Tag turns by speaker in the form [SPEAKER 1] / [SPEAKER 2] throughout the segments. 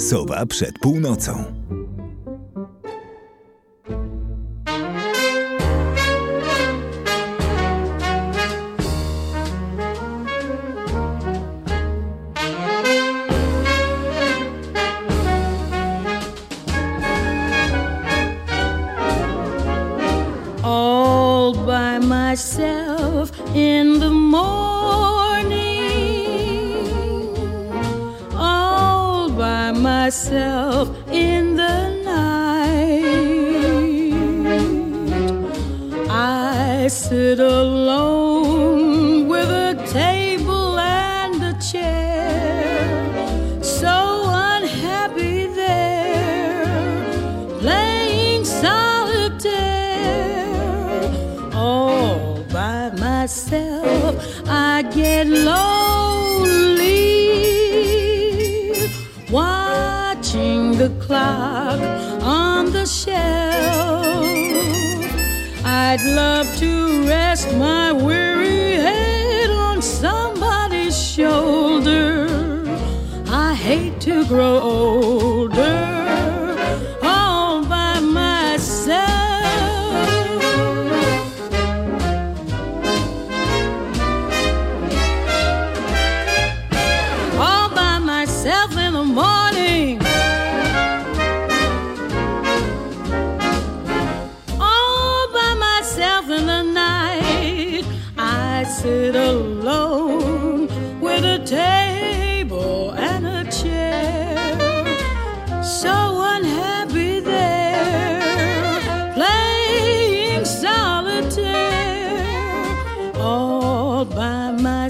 [SPEAKER 1] Sowa przed północą.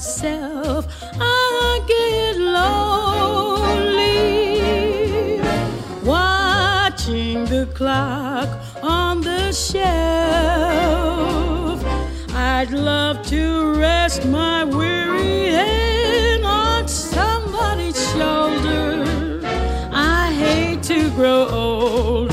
[SPEAKER 2] Myself, I get lonely watching the clock on the shelf. I'd love to rest my weary head on somebody's shoulder. I hate to grow older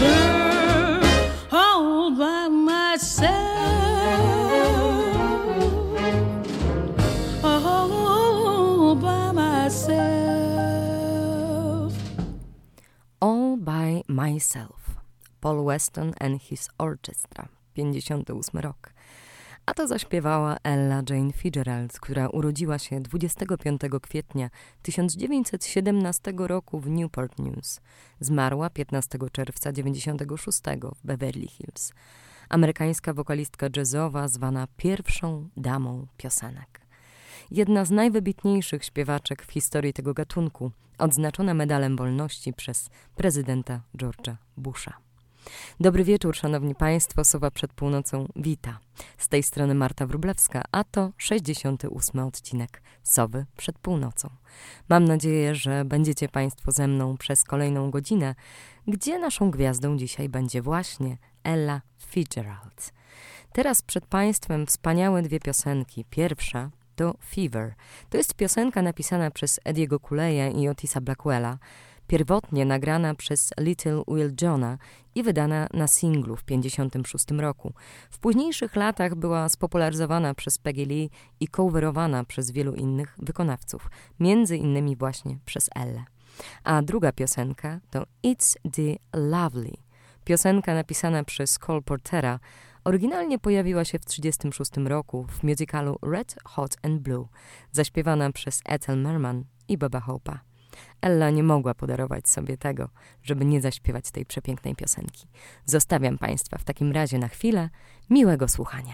[SPEAKER 2] Myself.
[SPEAKER 3] Paul Weston and His Orchestra. 58 rok. A to zaśpiewała Ella Jane Fitzgerald, która urodziła się 25 kwietnia 1917 roku w Newport News. Zmarła 15 czerwca 96 w Beverly Hills. Amerykańska wokalistka jazzowa zwana pierwszą damą piosenek. Jedna z najwybitniejszych śpiewaczek w historii tego gatunku, odznaczona medalem wolności przez prezydenta George'a Busha. Dobry wieczór, szanowni państwo. Sowa przed północą wita. Z tej strony Marta Wrublewska, a to 68 odcinek Sowy przed północą. Mam nadzieję, że będziecie państwo ze mną przez kolejną godzinę, gdzie naszą gwiazdą dzisiaj będzie właśnie Ella Fitzgerald. Teraz przed państwem wspaniałe dwie piosenki. Pierwsza to Fever. To jest piosenka napisana przez Ediego Kuleja i Otisa Blackwella, pierwotnie nagrana przez Little Will Johna i wydana na singlu w 1956 roku. W późniejszych latach była spopularyzowana przez Peggy Lee i coverowana przez wielu innych wykonawców, między innymi właśnie przez Elle. A druga piosenka to It's the Lovely. Piosenka napisana przez Cole Portera oryginalnie pojawiła się w 1936 roku w musicalu Red, Hot and Blue, zaśpiewana przez Ethel Merman i Boba Hope'a. Ella nie mogła podarować sobie tego, żeby nie zaśpiewać tej przepięknej piosenki. Zostawiam Państwa w takim razie na chwilę. Miłego słuchania.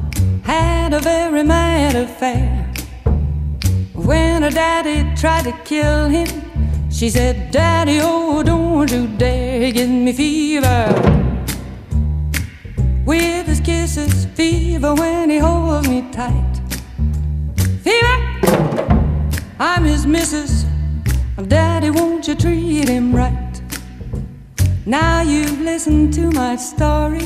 [SPEAKER 4] had a very mad affair. When her daddy tried to kill him, she said, Daddy, oh, don't you dare give me fever. With his kisses, fever when he holds me tight. Fever, I'm his missus. Daddy, won't you treat him right? Now you've listened to my story.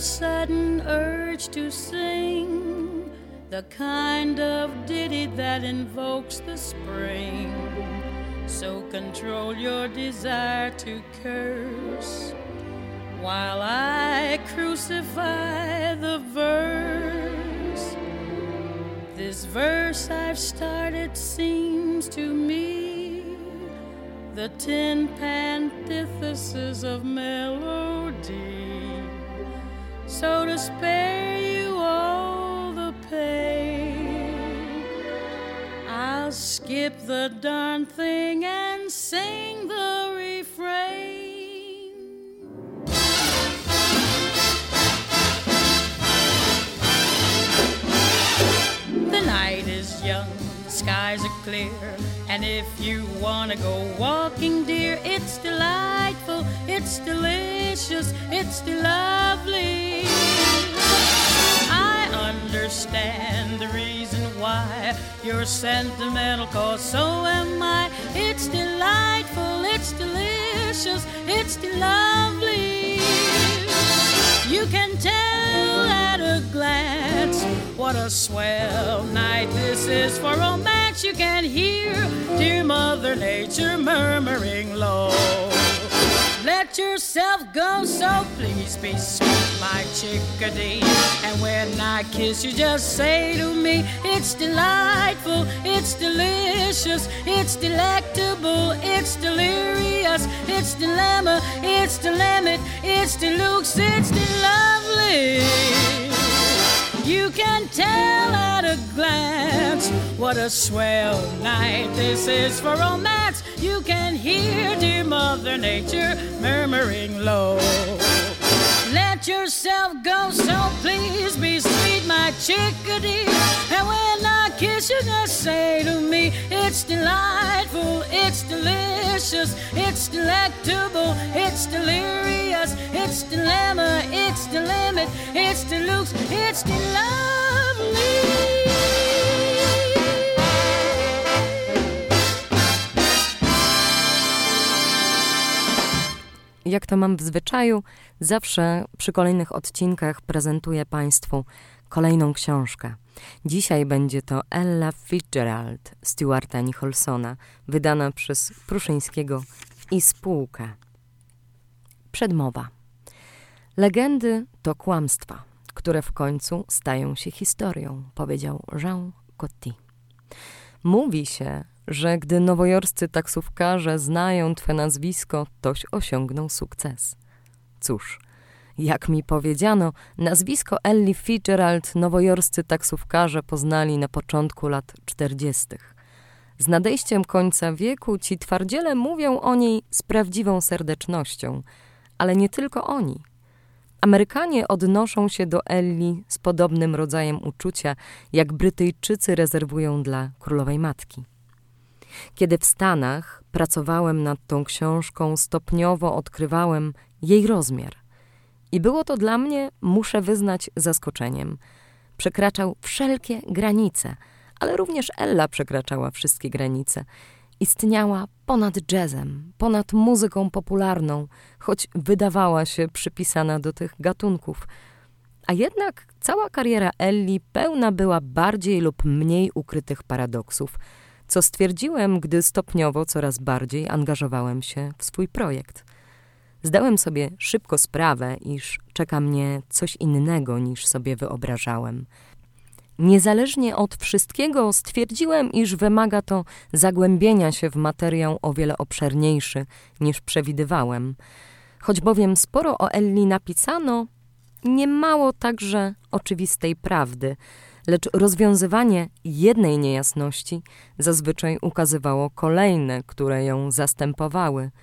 [SPEAKER 4] A
[SPEAKER 1] sudden urge to sing the kind of ditty that invokes the spring. So control your desire to curse while I crucify the verse. This verse I've started seems to me the tin antithesis of melody. So to spare you all the pain, I'll skip the darn thing and sing the refrain. The night is young, the skies are clear, and if you wanna go walking, dear, it's delightful, it's delicious, it's lovely. Understand the reason why you're sentimental, cause so am I. It's delightful, it's delicious, it's lovely. You can tell at a glance what a swell night this is for romance. You can hear dear Mother Nature murmuring low. Let yourself go, so please be sweet, my chickadee. And when I kiss you, just say to me, it's delightful, it's delicious, it's delectable, it's delirious, it's dilemma, it's the it's deluxe, it's the lovely. You can tell at a glance what a swell night this is for romance. You can hear dear Mother Nature murmuring low. Let yourself go, so please be sweet, my chickadee. And when I kiss you, just say to me, it's delightful, it's delicious, it's delectable, it's delirious, it's dilemma, it's the limit, it's deluxe, it's the.
[SPEAKER 3] Jak to mam w zwyczaju, zawsze przy kolejnych odcinkach prezentuję Państwu kolejną książkę. Dzisiaj będzie to Ella Fitzgerald Stuarta Nicholsona, wydana przez Pruszyńskiego i spółkę. Przedmowa. Legendy to kłamstwa, które w końcu stają się historią, powiedział Jean Coty. Mówi się, że gdy nowojorscy taksówkarze znają twe nazwisko, toś osiągną sukces. Cóż, jak mi powiedziano, nazwisko Ellie Fitzgerald nowojorscy taksówkarze poznali na początku lat czterdziestych. Z nadejściem końca wieku ci twardziele mówią o niej z prawdziwą serdecznością, ale nie tylko oni. Amerykanie odnoszą się do Ellie z podobnym rodzajem uczucia, jak Brytyjczycy rezerwują dla królowej matki. Kiedy w Stanach pracowałem nad tą książką, stopniowo odkrywałem jej rozmiar. I było to dla mnie, muszę wyznać, zaskoczeniem. Przekraczał wszelkie granice, ale również Ella przekraczała wszystkie granice. Istniała ponad jazzem, ponad muzyką popularną, choć wydawała się przypisana do tych gatunków. A jednak cała kariera Elli pełna była bardziej lub mniej ukrytych paradoksów, co stwierdziłem, gdy stopniowo coraz bardziej angażowałem się w swój projekt. Zdałem sobie szybko sprawę, iż czeka mnie coś innego niż sobie wyobrażałem. Niezależnie od wszystkiego stwierdziłem, iż wymaga to zagłębienia się w materiał o wiele obszerniejszy niż przewidywałem. Choć bowiem sporo o Elli napisano, nie mało także oczywistej prawdy, lecz rozwiązywanie jednej niejasności zazwyczaj ukazywało kolejne, które ją zastępowały –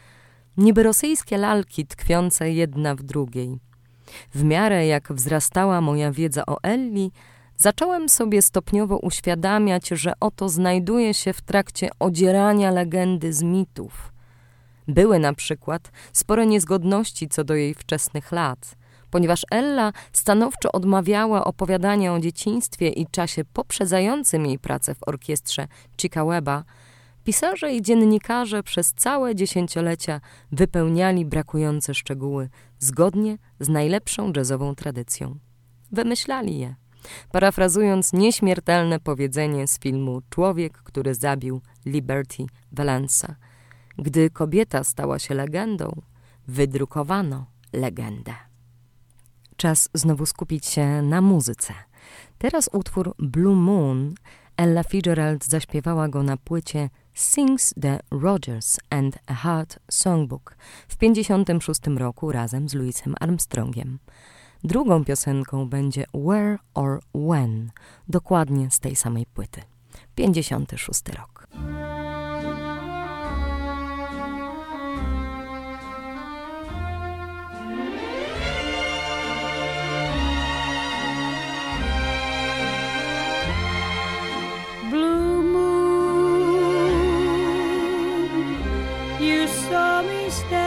[SPEAKER 3] niby rosyjskie lalki tkwiące jedna w drugiej. W miarę jak wzrastała moja wiedza o Elli, zacząłem sobie stopniowo uświadamiać, że oto znajduje się w trakcie odzierania legendy z mitów. Były na przykład spore niezgodności co do jej wczesnych lat, ponieważ Ella stanowczo odmawiała opowiadania o dzieciństwie i czasie poprzedzającym jej pracę w orkiestrze Chica Weba, Pisarze i dziennikarze przez całe dziesięciolecia wypełniali brakujące szczegóły zgodnie z najlepszą jazzową tradycją. Wymyślali je, parafrazując nieśmiertelne powiedzenie z filmu Człowiek, który zabił Liberty Valensa. Gdy kobieta stała się legendą, wydrukowano legendę. Czas znowu skupić się na muzyce. Teraz utwór Blue Moon Ella Fitzgerald zaśpiewała go na płycie Sings the Rogers and a Heart Songbook w 1956 roku razem z Louisem Armstrongiem. Drugą piosenką będzie Where or When, dokładnie z tej samej płyty. 56 rok.
[SPEAKER 1] stay.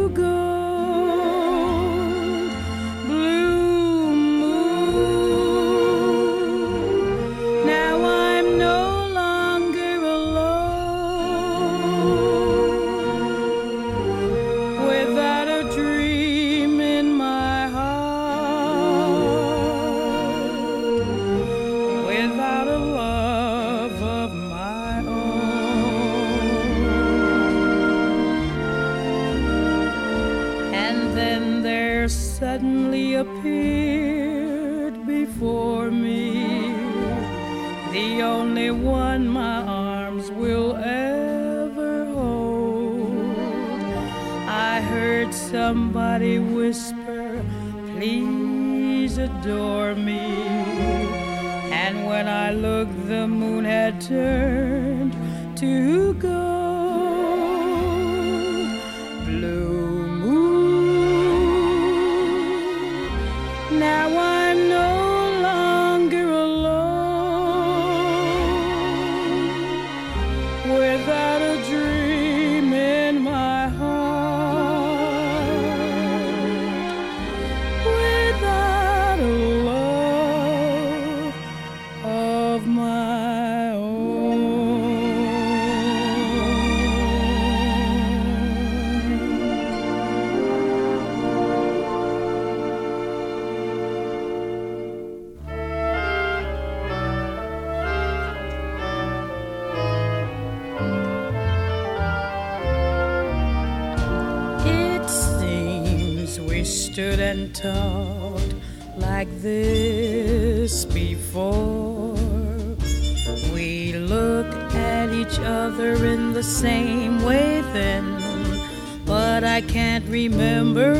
[SPEAKER 1] but I can't remember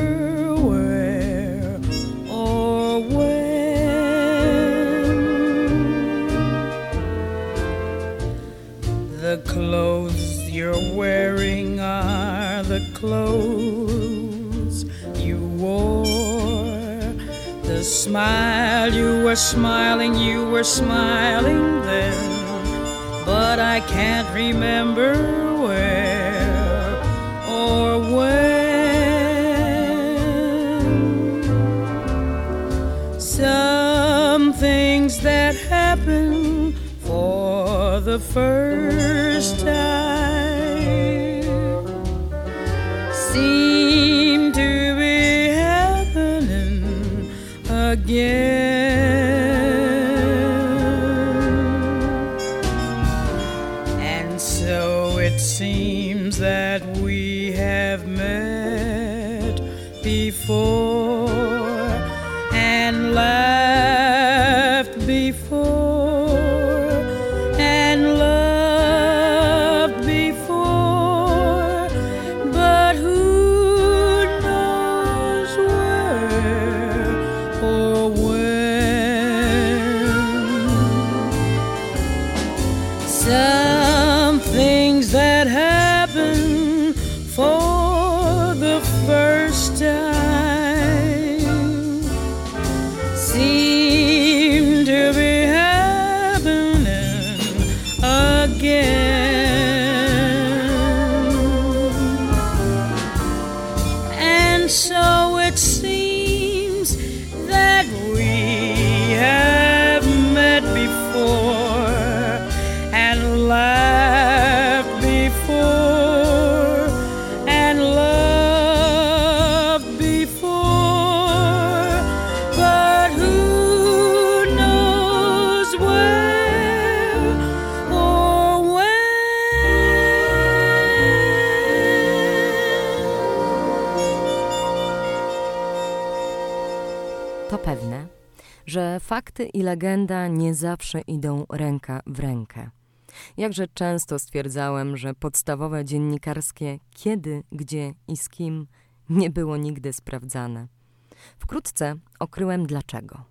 [SPEAKER 1] where or when. The clothes you're wearing are the clothes you wore the smile you were smiling, you were smiling then, but I can't remember where when. Some things that happen for the first time
[SPEAKER 3] fakty i legenda nie zawsze idą ręka w rękę. Jakże często stwierdzałem, że podstawowe dziennikarskie kiedy, gdzie i z kim nie było nigdy sprawdzane. Wkrótce okryłem dlaczego.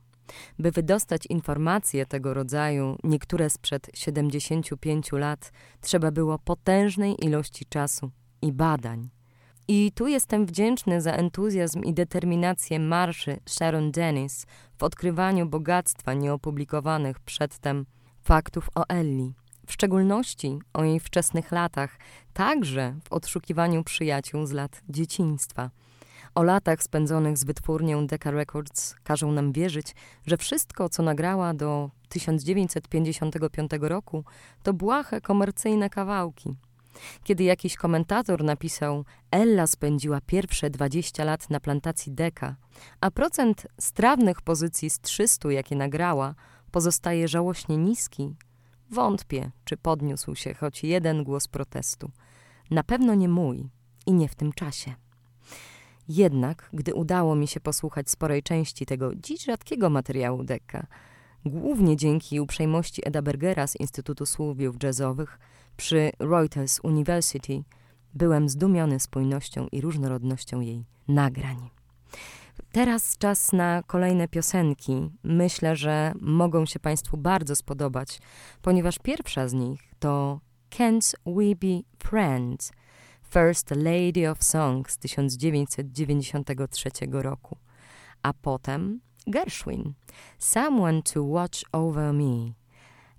[SPEAKER 3] By wydostać informacje tego rodzaju, niektóre sprzed 75 lat, trzeba było potężnej ilości czasu i badań. I tu jestem wdzięczny za entuzjazm i determinację marszy Sharon Dennis w odkrywaniu bogactwa nieopublikowanych przedtem faktów o Ellie, w szczególności o jej wczesnych latach, także w odszukiwaniu przyjaciół z lat dzieciństwa. O latach spędzonych z wytwórnią Decca Records każą nam wierzyć, że wszystko, co nagrała do 1955 roku, to błahe komercyjne kawałki. Kiedy jakiś komentator napisał Ella spędziła pierwsze 20 lat na plantacji Deka, a procent strawnych pozycji z 300, jakie nagrała, pozostaje żałośnie niski, wątpię, czy podniósł się choć jeden głos protestu. Na pewno nie mój i nie w tym czasie. Jednak, gdy udało mi się posłuchać sporej części tego dziś rzadkiego materiału Decca, głównie dzięki uprzejmości Eda Bergera z Instytutu Słowiów Jazzowych przy Reuters University, byłem zdumiony spójnością i różnorodnością jej nagrań. Teraz czas na kolejne piosenki. Myślę, że mogą się Państwu bardzo spodobać, ponieważ pierwsza z nich to Can't We Be Friends, First Lady of Song z 1993 roku, a potem Gershwin, Someone to Watch Over Me.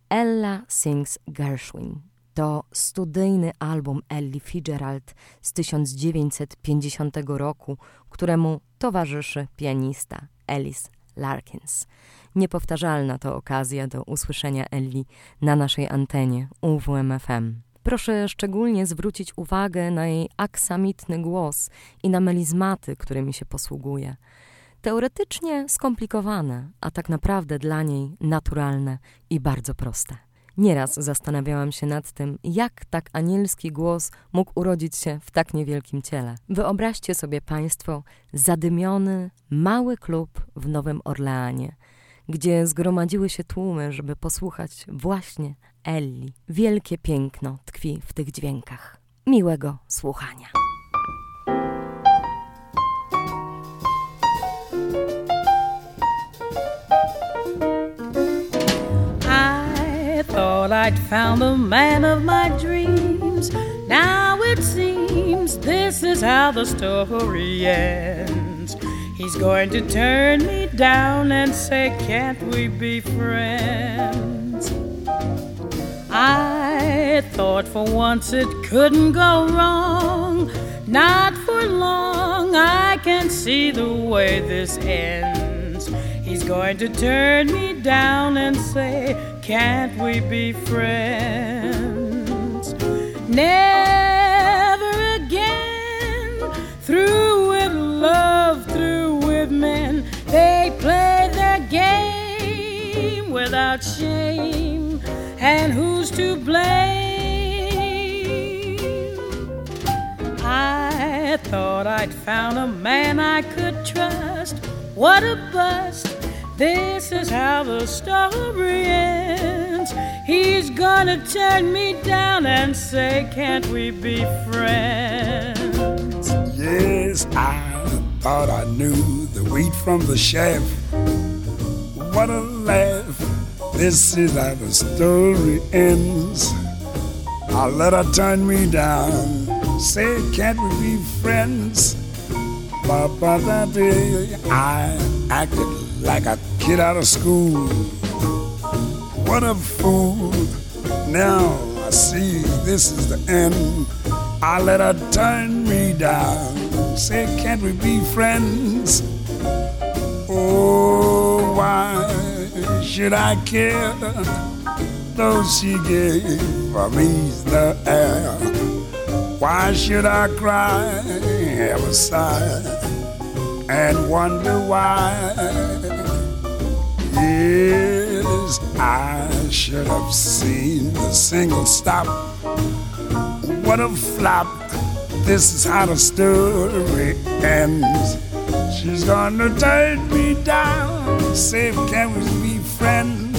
[SPEAKER 3] Ella Sings Gershwin to studyjny album Ellie Fitzgerald z 1950 roku, któremu towarzyszy pianista Ellis Larkins. Niepowtarzalna to okazja do usłyszenia Ellie na naszej antenie UWMFM. Proszę szczególnie zwrócić uwagę na jej aksamitny głos i na melizmaty, którymi się posługuje. Teoretycznie skomplikowane, a tak naprawdę dla niej naturalne i bardzo proste. Nieraz zastanawiałam się nad tym, jak tak anielski głos mógł urodzić się w tak niewielkim ciele. Wyobraźcie sobie Państwo zadymiony, mały klub w Nowym Orleanie, gdzie zgromadziły się tłumy, żeby posłuchać właśnie Elli. Wielkie piękno tkwi w tych dźwiękach. Miłego słuchania.
[SPEAKER 1] I'd found the man of my dreams. Now it seems this is how the story ends. He's going to turn me down and say, Can't we be friends? I thought for once it couldn't go wrong. Not for long, I can see the way this ends. He's going to turn me down and say, can't we be friends? Never again. Through with love, through with men. They play their game without shame. And who's to blame? I thought I'd found a man I could trust. What a bust! This is how the story ends. He's gonna turn me down and say, Can't we be friends?
[SPEAKER 5] Yes, I thought I knew the wheat from the chaff. What a laugh. This is how the story ends. I'll let her turn me down. Say, Can't we be friends? Ba da day. I acted like a kid out of school. What a fool. Now I see this is the end. I let her turn me down. Say, can't we be friends? Oh, why should I care? Though she gave me the air. Why should I cry, have a sigh? and wonder why. Yes, I should have seen the single stop. What a flop! This is how the story ends. She's gonna turn me down. Say, can we be friends?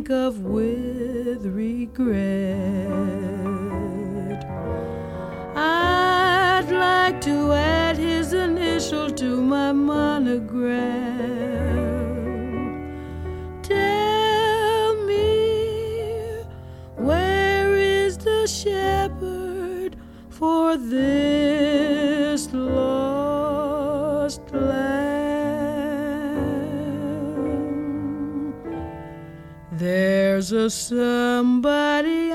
[SPEAKER 1] Think of with regret. I'd like to add his initial to my monogram. Tell me, where is the shepherd for this Somebody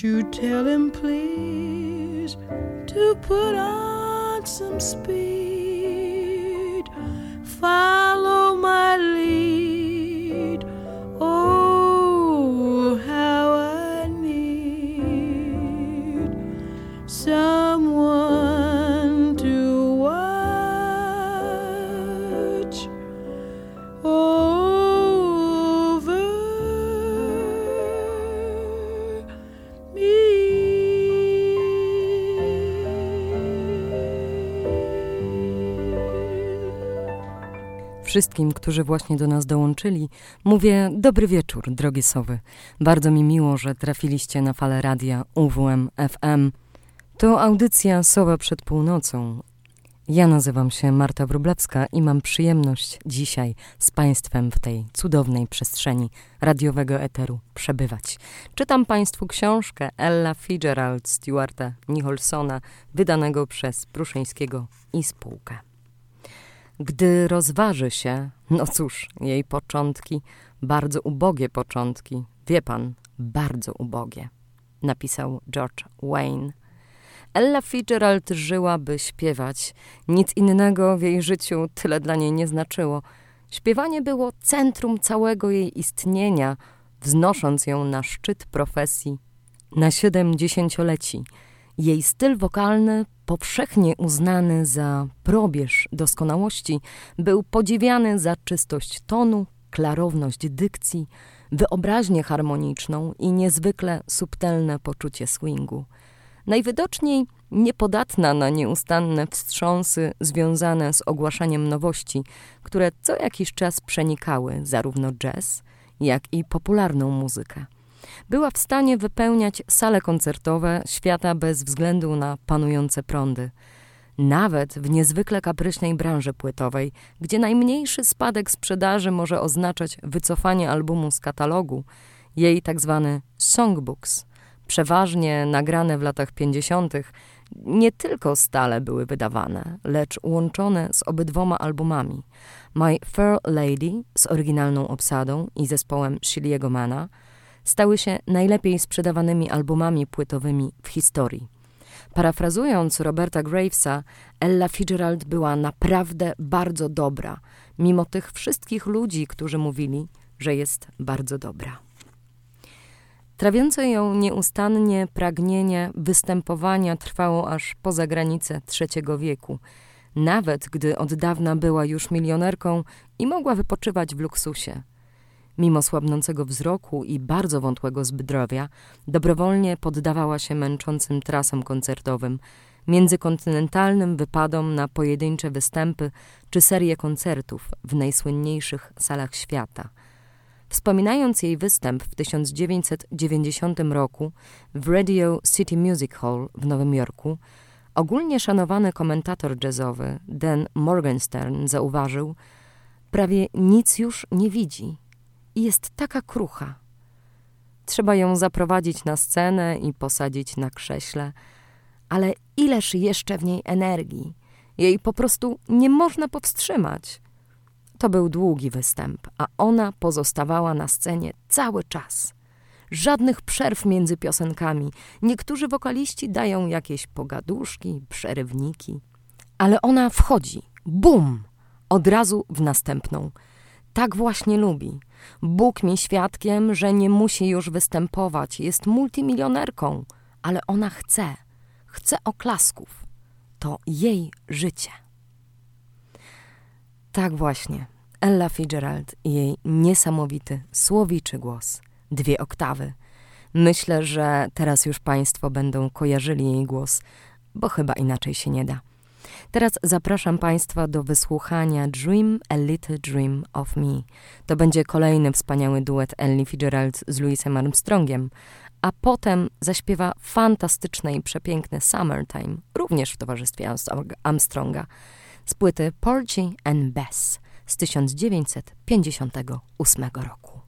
[SPEAKER 1] You tell him, please, to put on some speed? Follow
[SPEAKER 3] Wszystkim, którzy właśnie do nas dołączyli, mówię dobry wieczór, drogie sowy. Bardzo mi miło, że trafiliście na falę radia UWM FM. To audycja Sowa przed północą. Ja nazywam się Marta Wróblewska i mam przyjemność dzisiaj z Państwem w tej cudownej przestrzeni radiowego eteru przebywać. Czytam Państwu książkę Ella Fitzgerald Stewarta Nicholsona, wydanego przez Pruszyńskiego i spółkę. Gdy rozważy się, no cóż, jej początki, bardzo ubogie początki, wie pan, bardzo ubogie, napisał George Wayne. Ella Fitzgerald żyła, by śpiewać. Nic innego w jej życiu tyle dla niej nie znaczyło. Śpiewanie było centrum całego jej istnienia, wznosząc ją na szczyt profesji na siedemdziesięcioleci. Jej styl wokalny, powszechnie uznany za probierz doskonałości, był podziwiany za czystość tonu, klarowność dykcji, wyobraźnię harmoniczną i niezwykle subtelne poczucie swingu. Najwidoczniej niepodatna na nieustanne wstrząsy związane z ogłaszaniem nowości, które co jakiś czas przenikały zarówno jazz, jak i popularną muzykę. Była w stanie wypełniać sale koncertowe świata bez względu na panujące prądy. Nawet w niezwykle kapryśnej branży płytowej, gdzie najmniejszy spadek sprzedaży może oznaczać wycofanie albumu z katalogu, jej tak zwany songbooks, przeważnie nagrane w latach 50., nie tylko stale były wydawane, lecz łączone z obydwoma albumami. My Fair Lady z oryginalną obsadą i zespołem Shiliego Mana stały się najlepiej sprzedawanymi albumami płytowymi w historii. Parafrazując Roberta Gravesa, Ella Fitzgerald była naprawdę bardzo dobra, mimo tych wszystkich ludzi, którzy mówili, że jest bardzo dobra. Trawiące ją nieustannie pragnienie występowania trwało aż poza granice trzeciego wieku, nawet gdy od dawna była już milionerką i mogła wypoczywać w luksusie. Mimo słabnącego wzroku i bardzo wątłego zdrowia, dobrowolnie poddawała się męczącym trasom koncertowym, międzykontynentalnym wypadom na pojedyncze występy czy serie koncertów w najsłynniejszych salach świata – Wspominając jej występ w 1990 roku w Radio City Music Hall w Nowym Jorku, ogólnie szanowany komentator jazzowy Dan Morgenstern zauważył, prawie nic już nie widzi i jest taka krucha. Trzeba ją zaprowadzić na scenę i posadzić na krześle, ale ileż jeszcze w niej energii. Jej po prostu nie można powstrzymać. To był długi występ, a ona pozostawała na scenie cały czas. Żadnych przerw między piosenkami. Niektórzy wokaliści dają jakieś pogaduszki, przerywniki. Ale ona wchodzi, bum, od razu w następną. Tak właśnie lubi. Bóg mi świadkiem, że nie musi już występować, jest multimilionerką, ale ona chce, chce oklasków. To jej życie. Tak właśnie. Ella Fitzgerald i jej niesamowity, słowiczy głos. Dwie oktawy. Myślę, że teraz już Państwo będą kojarzyli jej głos, bo chyba inaczej się nie da. Teraz zapraszam Państwa do wysłuchania Dream a Little Dream of Me. To będzie kolejny wspaniały duet Ellie Fitzgerald z Louisem Armstrongiem, a potem zaśpiewa fantastyczne i przepiękne Summertime, również w towarzystwie Armstronga z płyty Porgy and Bess z 1958 roku.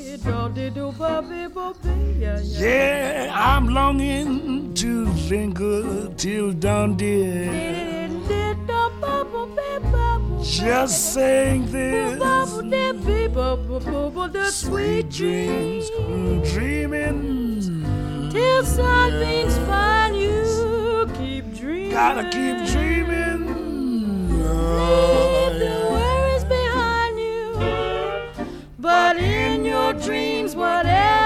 [SPEAKER 5] Yeah, I'm longing to linger till dawn, dear. Just saying this.
[SPEAKER 1] Sweet
[SPEAKER 5] dreams, dreaming.
[SPEAKER 1] Till something's fine, you keep dreaming.
[SPEAKER 5] Gotta keep dreaming.
[SPEAKER 1] Leave the worries behind you. But dreams, whatever.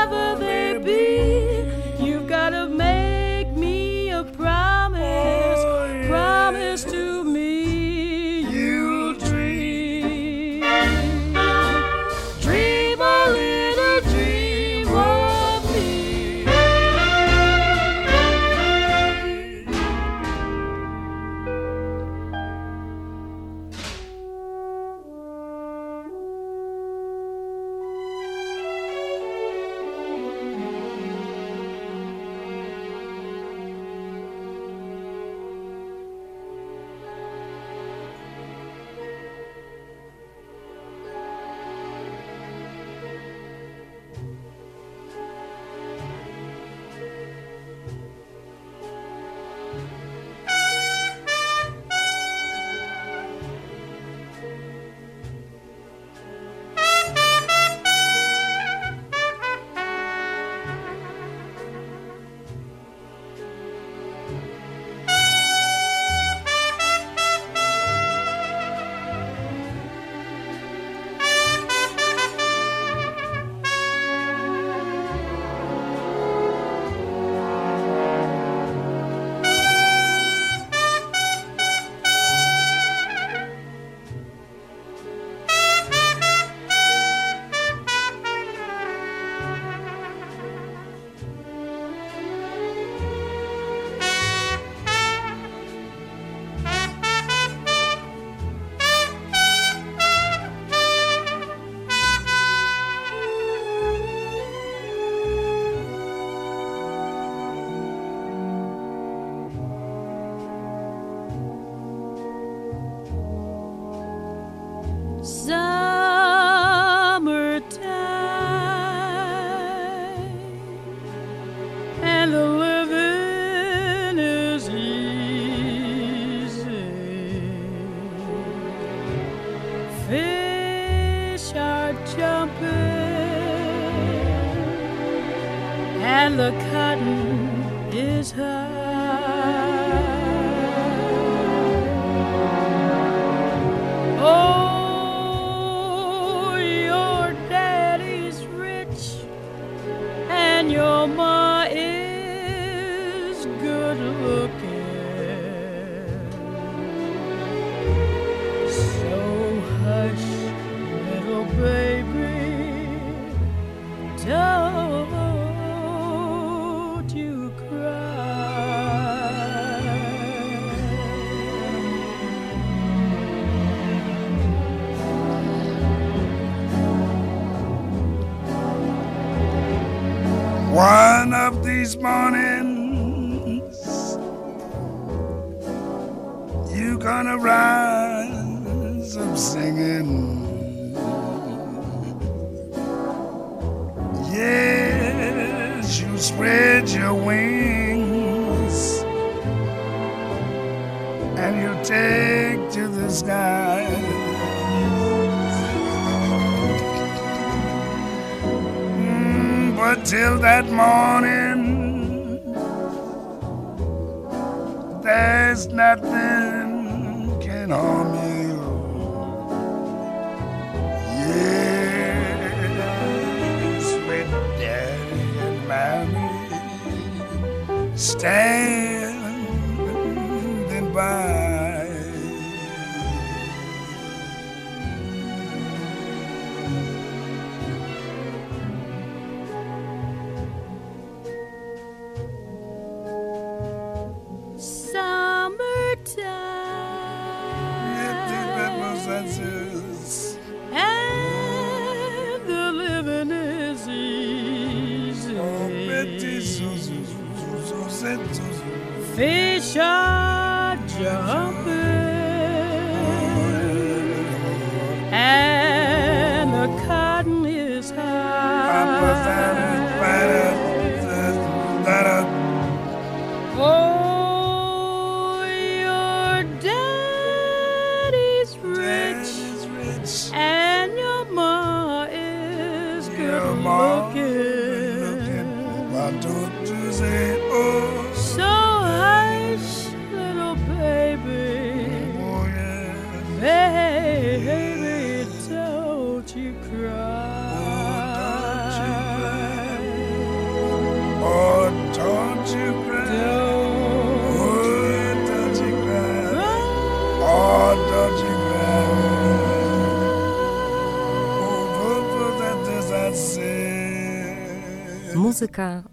[SPEAKER 1] So
[SPEAKER 5] by standing by.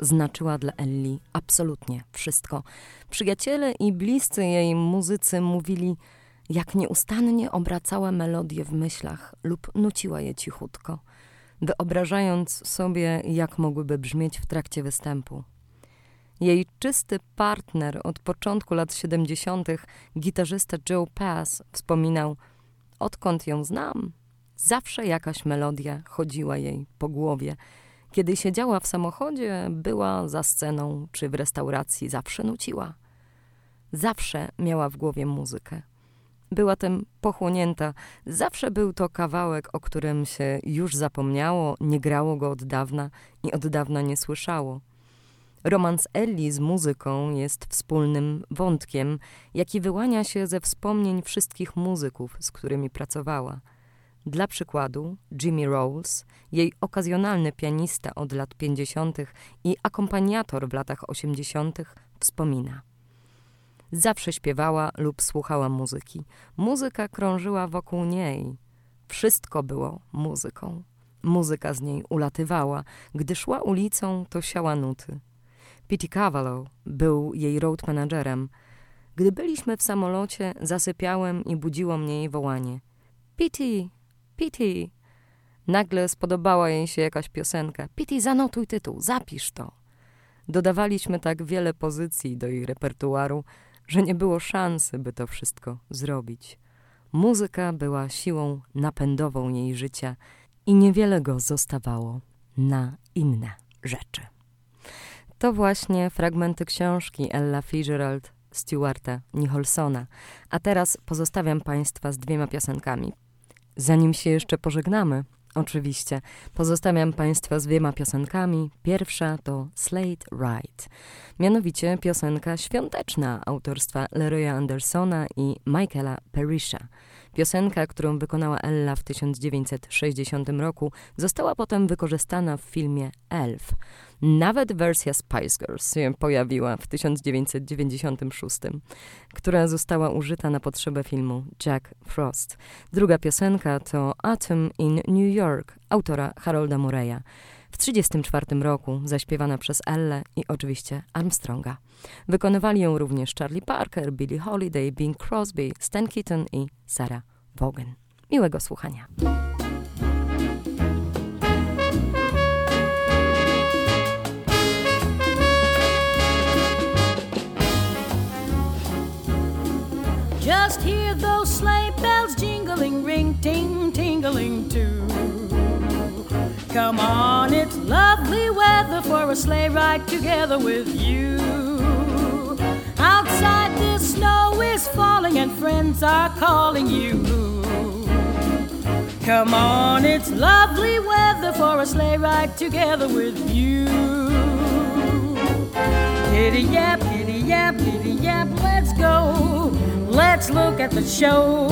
[SPEAKER 3] Znaczyła dla Ellie absolutnie wszystko. Przyjaciele i bliscy jej muzycy mówili, jak nieustannie obracała melodię w myślach lub nuciła je cichutko, wyobrażając sobie, jak mogłyby brzmieć w trakcie występu. Jej czysty partner od początku lat 70., gitarzysta Joe Pass, wspominał: Odkąd ją znam, zawsze jakaś melodia chodziła jej po głowie. Kiedy siedziała w samochodzie, była za sceną czy w restauracji, zawsze nuciła. Zawsze miała w głowie muzykę. Była tym pochłonięta. Zawsze był to kawałek, o którym się już zapomniało, nie grało go od dawna i od dawna nie słyszało. Romans Ellie z muzyką jest wspólnym wątkiem, jaki wyłania się ze wspomnień wszystkich muzyków, z którymi pracowała. Dla przykładu, Jimmy Rolls, jej okazjonalny pianista od lat 50. i akompaniator w latach 80., wspomina. Zawsze śpiewała lub słuchała muzyki. Muzyka krążyła wokół niej. Wszystko było muzyką. Muzyka z niej ulatywała. Gdy szła ulicą, to siała nuty. Pete Cavallo był jej road managerem. Gdy byliśmy w samolocie, zasypiałem i budziło mnie jej wołanie. Pity, Pity. Nagle spodobała jej się jakaś piosenka. Pity, zanotuj tytuł, zapisz to. Dodawaliśmy tak wiele pozycji do jej repertuaru, że nie było szansy, by to wszystko zrobić. Muzyka była siłą napędową jej życia i niewiele go zostawało na inne rzeczy. To właśnie fragmenty książki Ella Fitzgerald Stewarta Nicholsona. A teraz pozostawiam Państwa z dwiema piosenkami. Zanim się jeszcze pożegnamy, oczywiście, pozostawiam Państwa z dwiema piosenkami. Pierwsza to Slate Ride, mianowicie piosenka świąteczna autorstwa Leroya Andersona i Michaela Perisha. Piosenka, którą wykonała Ella w 1960 roku, została potem wykorzystana w filmie Elf. Nawet wersja Spice Girls się pojawiła w 1996, która została użyta na potrzebę filmu Jack Frost. Druga piosenka to Atom in New York autora Harolda Murraya. W 1934 roku zaśpiewana przez Elle i oczywiście Armstronga. Wykonywali ją również Charlie Parker, Billie Holiday, Bing Crosby, Stan Keaton i Sarah Vaughan. Miłego słuchania.
[SPEAKER 1] Just hear those sleigh bells jingling, ring, ting, tingling too. Come on, it's lovely weather for a sleigh ride together with you. Outside the snow is falling and friends are calling you. Come on, it's lovely weather for a sleigh ride together with you. Giddy yap, yap, giddy yap, let's go. Let's look at the show.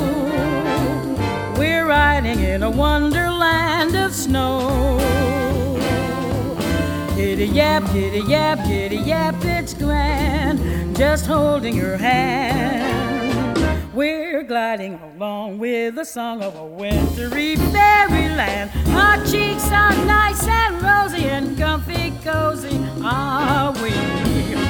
[SPEAKER 1] We're riding in a wonderland of snow. Giddy yap, giddy yap, giddy yap, it's grand. Just holding your hand. We're gliding along with the song of a wintry fairyland. Our cheeks are nice and rosy and comfy cozy, are we?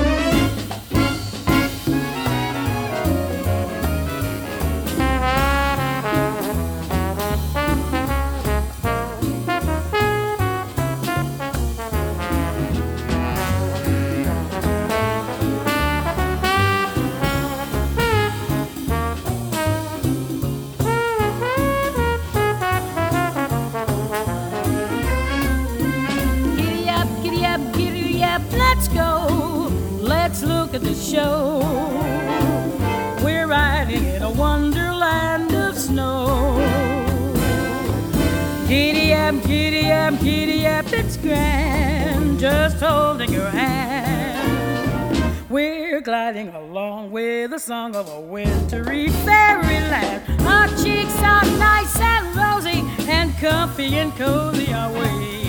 [SPEAKER 1] Of a wintry fairyland. Our cheeks are nice and rosy and comfy and cozy our way.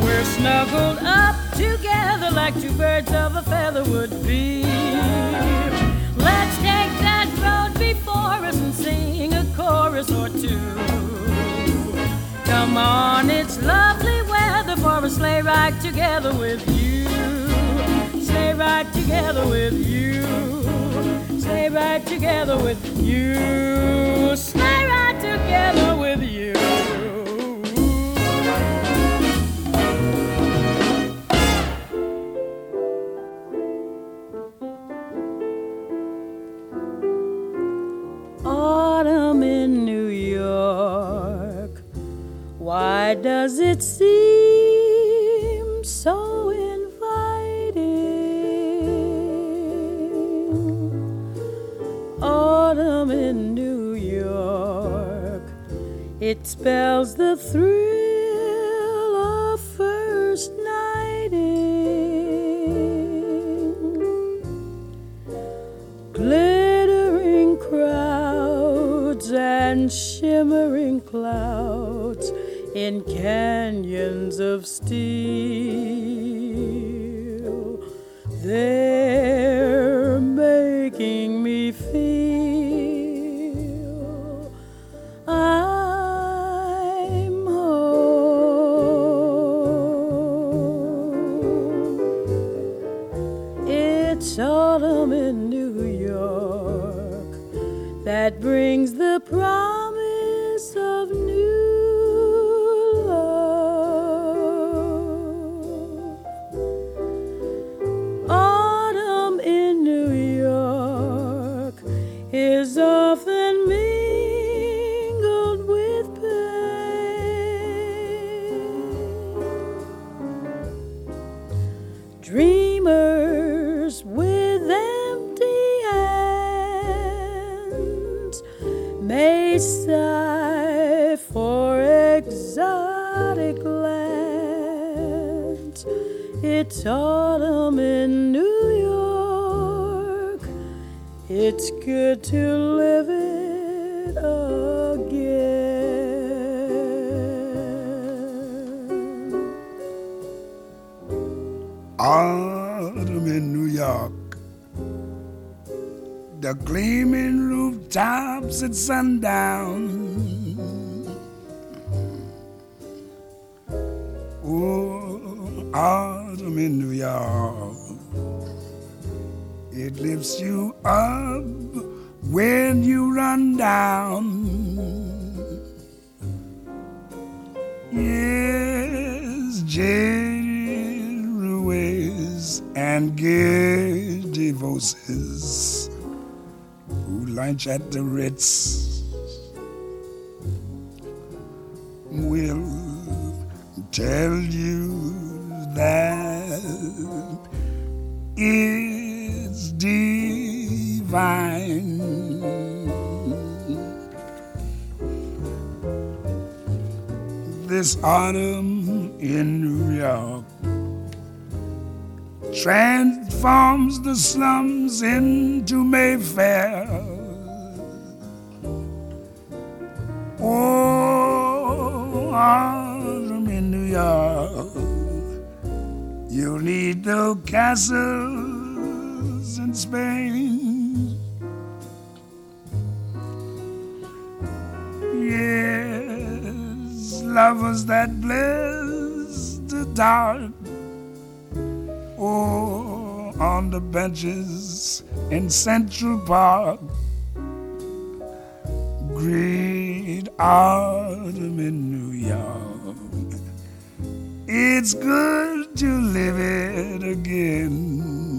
[SPEAKER 1] We're snuggled up together like two birds of a feather would be. Let's take that road before us and sing a chorus or two. Come on, it's lovely weather for a sleigh ride together with you. Sleigh ride together with you. Sleigh ride together with you. Sleigh ride together It spells the thrill of first nighting glittering crowds and shimmering clouds in canyons of steel. They're
[SPEAKER 5] at sundown. Oh, autumn in New York. It lifts you up when you run down. Yes, jaded ruins and giddy voices lunch at the Ritz We'll tell you that it's divine. This autumn in New York transforms the slums into Mayfair. Oh, in New York, you'll need no castles in Spain. Yes, lovers that bless the dark Oh, on the benches in Central Park. Great autumn in New York. It's good to live it again.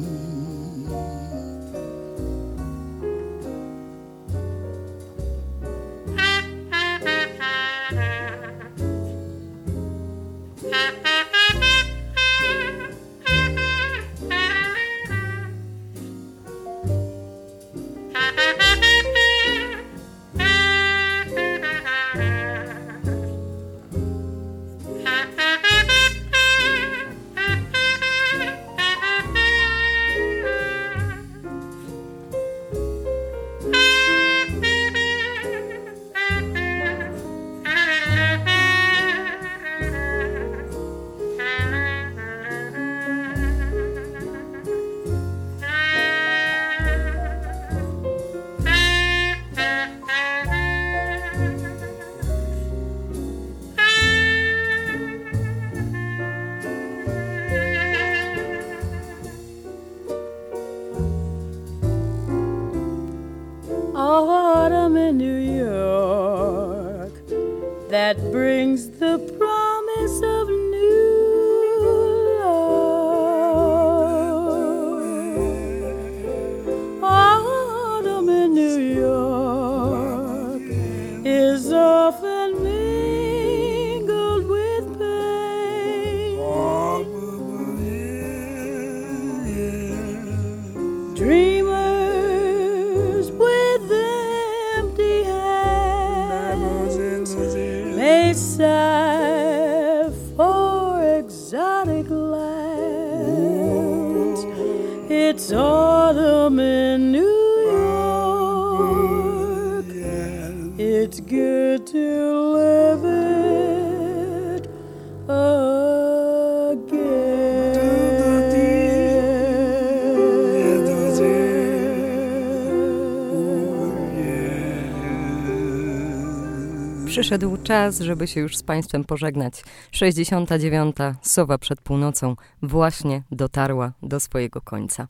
[SPEAKER 3] Przyszedł czas, żeby się już z Państwem pożegnać. 69. Sowa przed północą właśnie dotarła do swojego końca.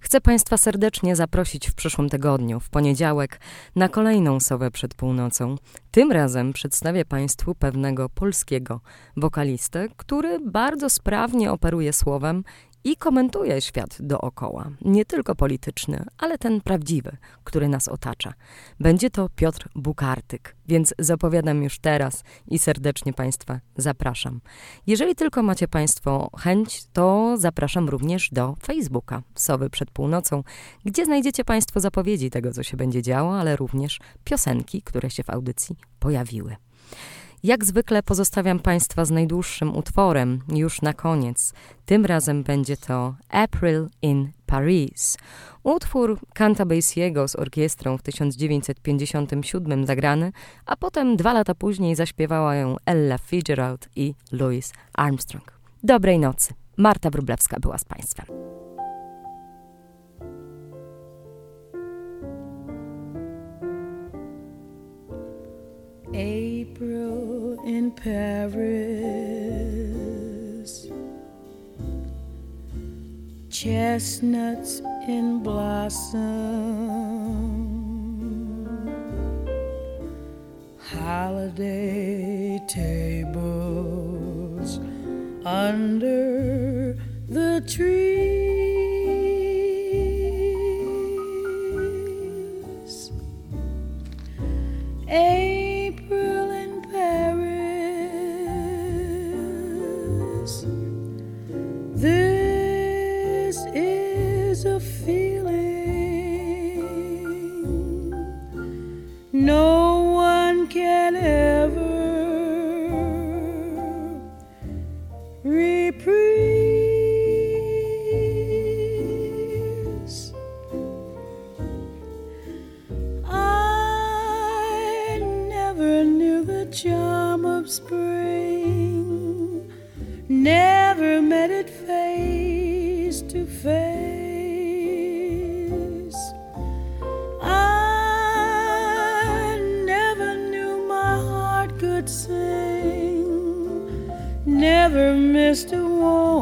[SPEAKER 3] Chcę Państwa serdecznie zaprosić w przyszłym tygodniu, w poniedziałek, na kolejną Sowę przed północą. Tym razem przedstawię Państwu pewnego polskiego wokalistę, który bardzo sprawnie operuje słowem i komentuje świat dookoła. Nie tylko polityczny, ale ten prawdziwy, który nas otacza. Będzie to Piotr Bukartyk, więc zapowiadam już teraz i serdecznie Państwa zapraszam. Jeżeli tylko macie Państwo chęć, to zapraszam również do Facebooka Sowy przed północą, gdzie znajdziecie Państwo zapowiedzi tego, co się będzie działo, ale również piosenki, które się w audycji pojawiły. Jak zwykle pozostawiam Państwa z najdłuższym utworem już na koniec. Tym razem będzie to April in Paris. Utwór Cantabasiego z orkiestrą w 1957 zagrany, a potem dwa lata później zaśpiewała ją Ella Fitzgerald i Louis Armstrong. Dobrej nocy. Marta Wróblewska była z Państwem.
[SPEAKER 1] April in Paris, chestnuts in blossom, holiday tables under the trees. April no one can ever never missed a warm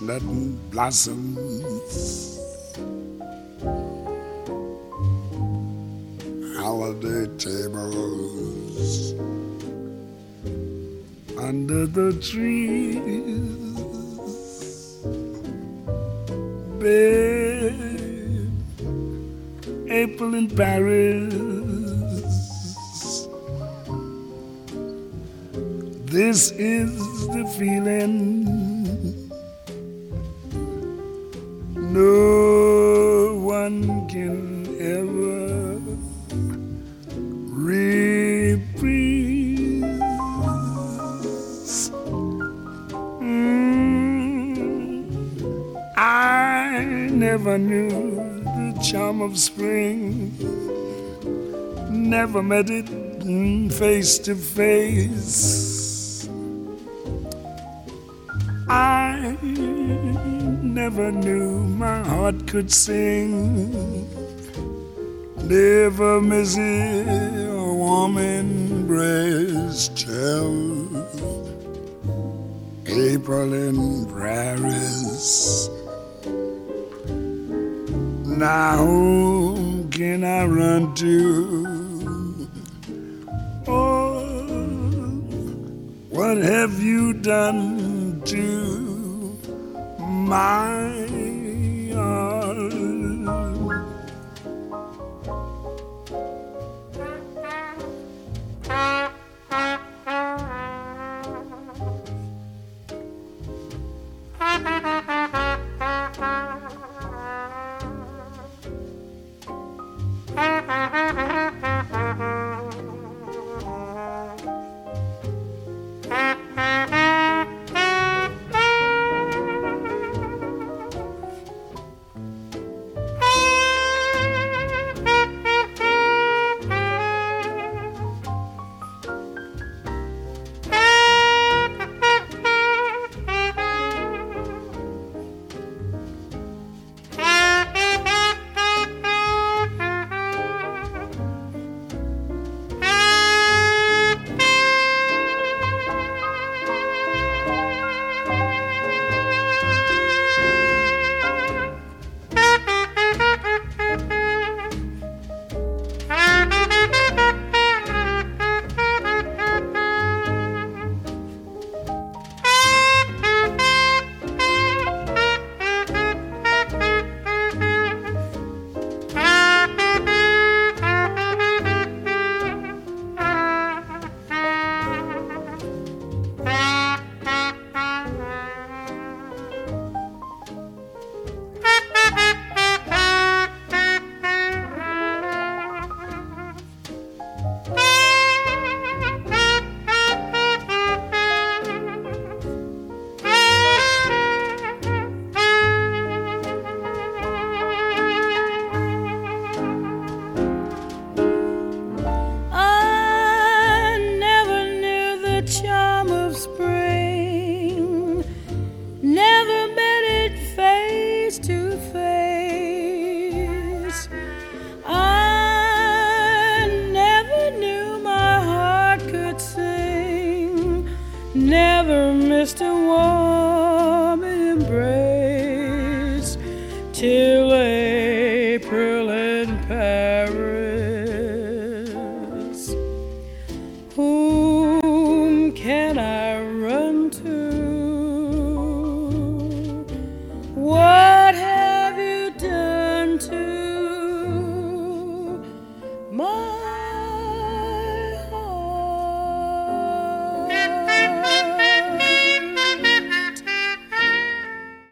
[SPEAKER 5] Chestnut blossoms.
[SPEAKER 1] Of spring. Never met it face to face. I never knew my heart could sing. Never miss a warm embrace till April in Paris.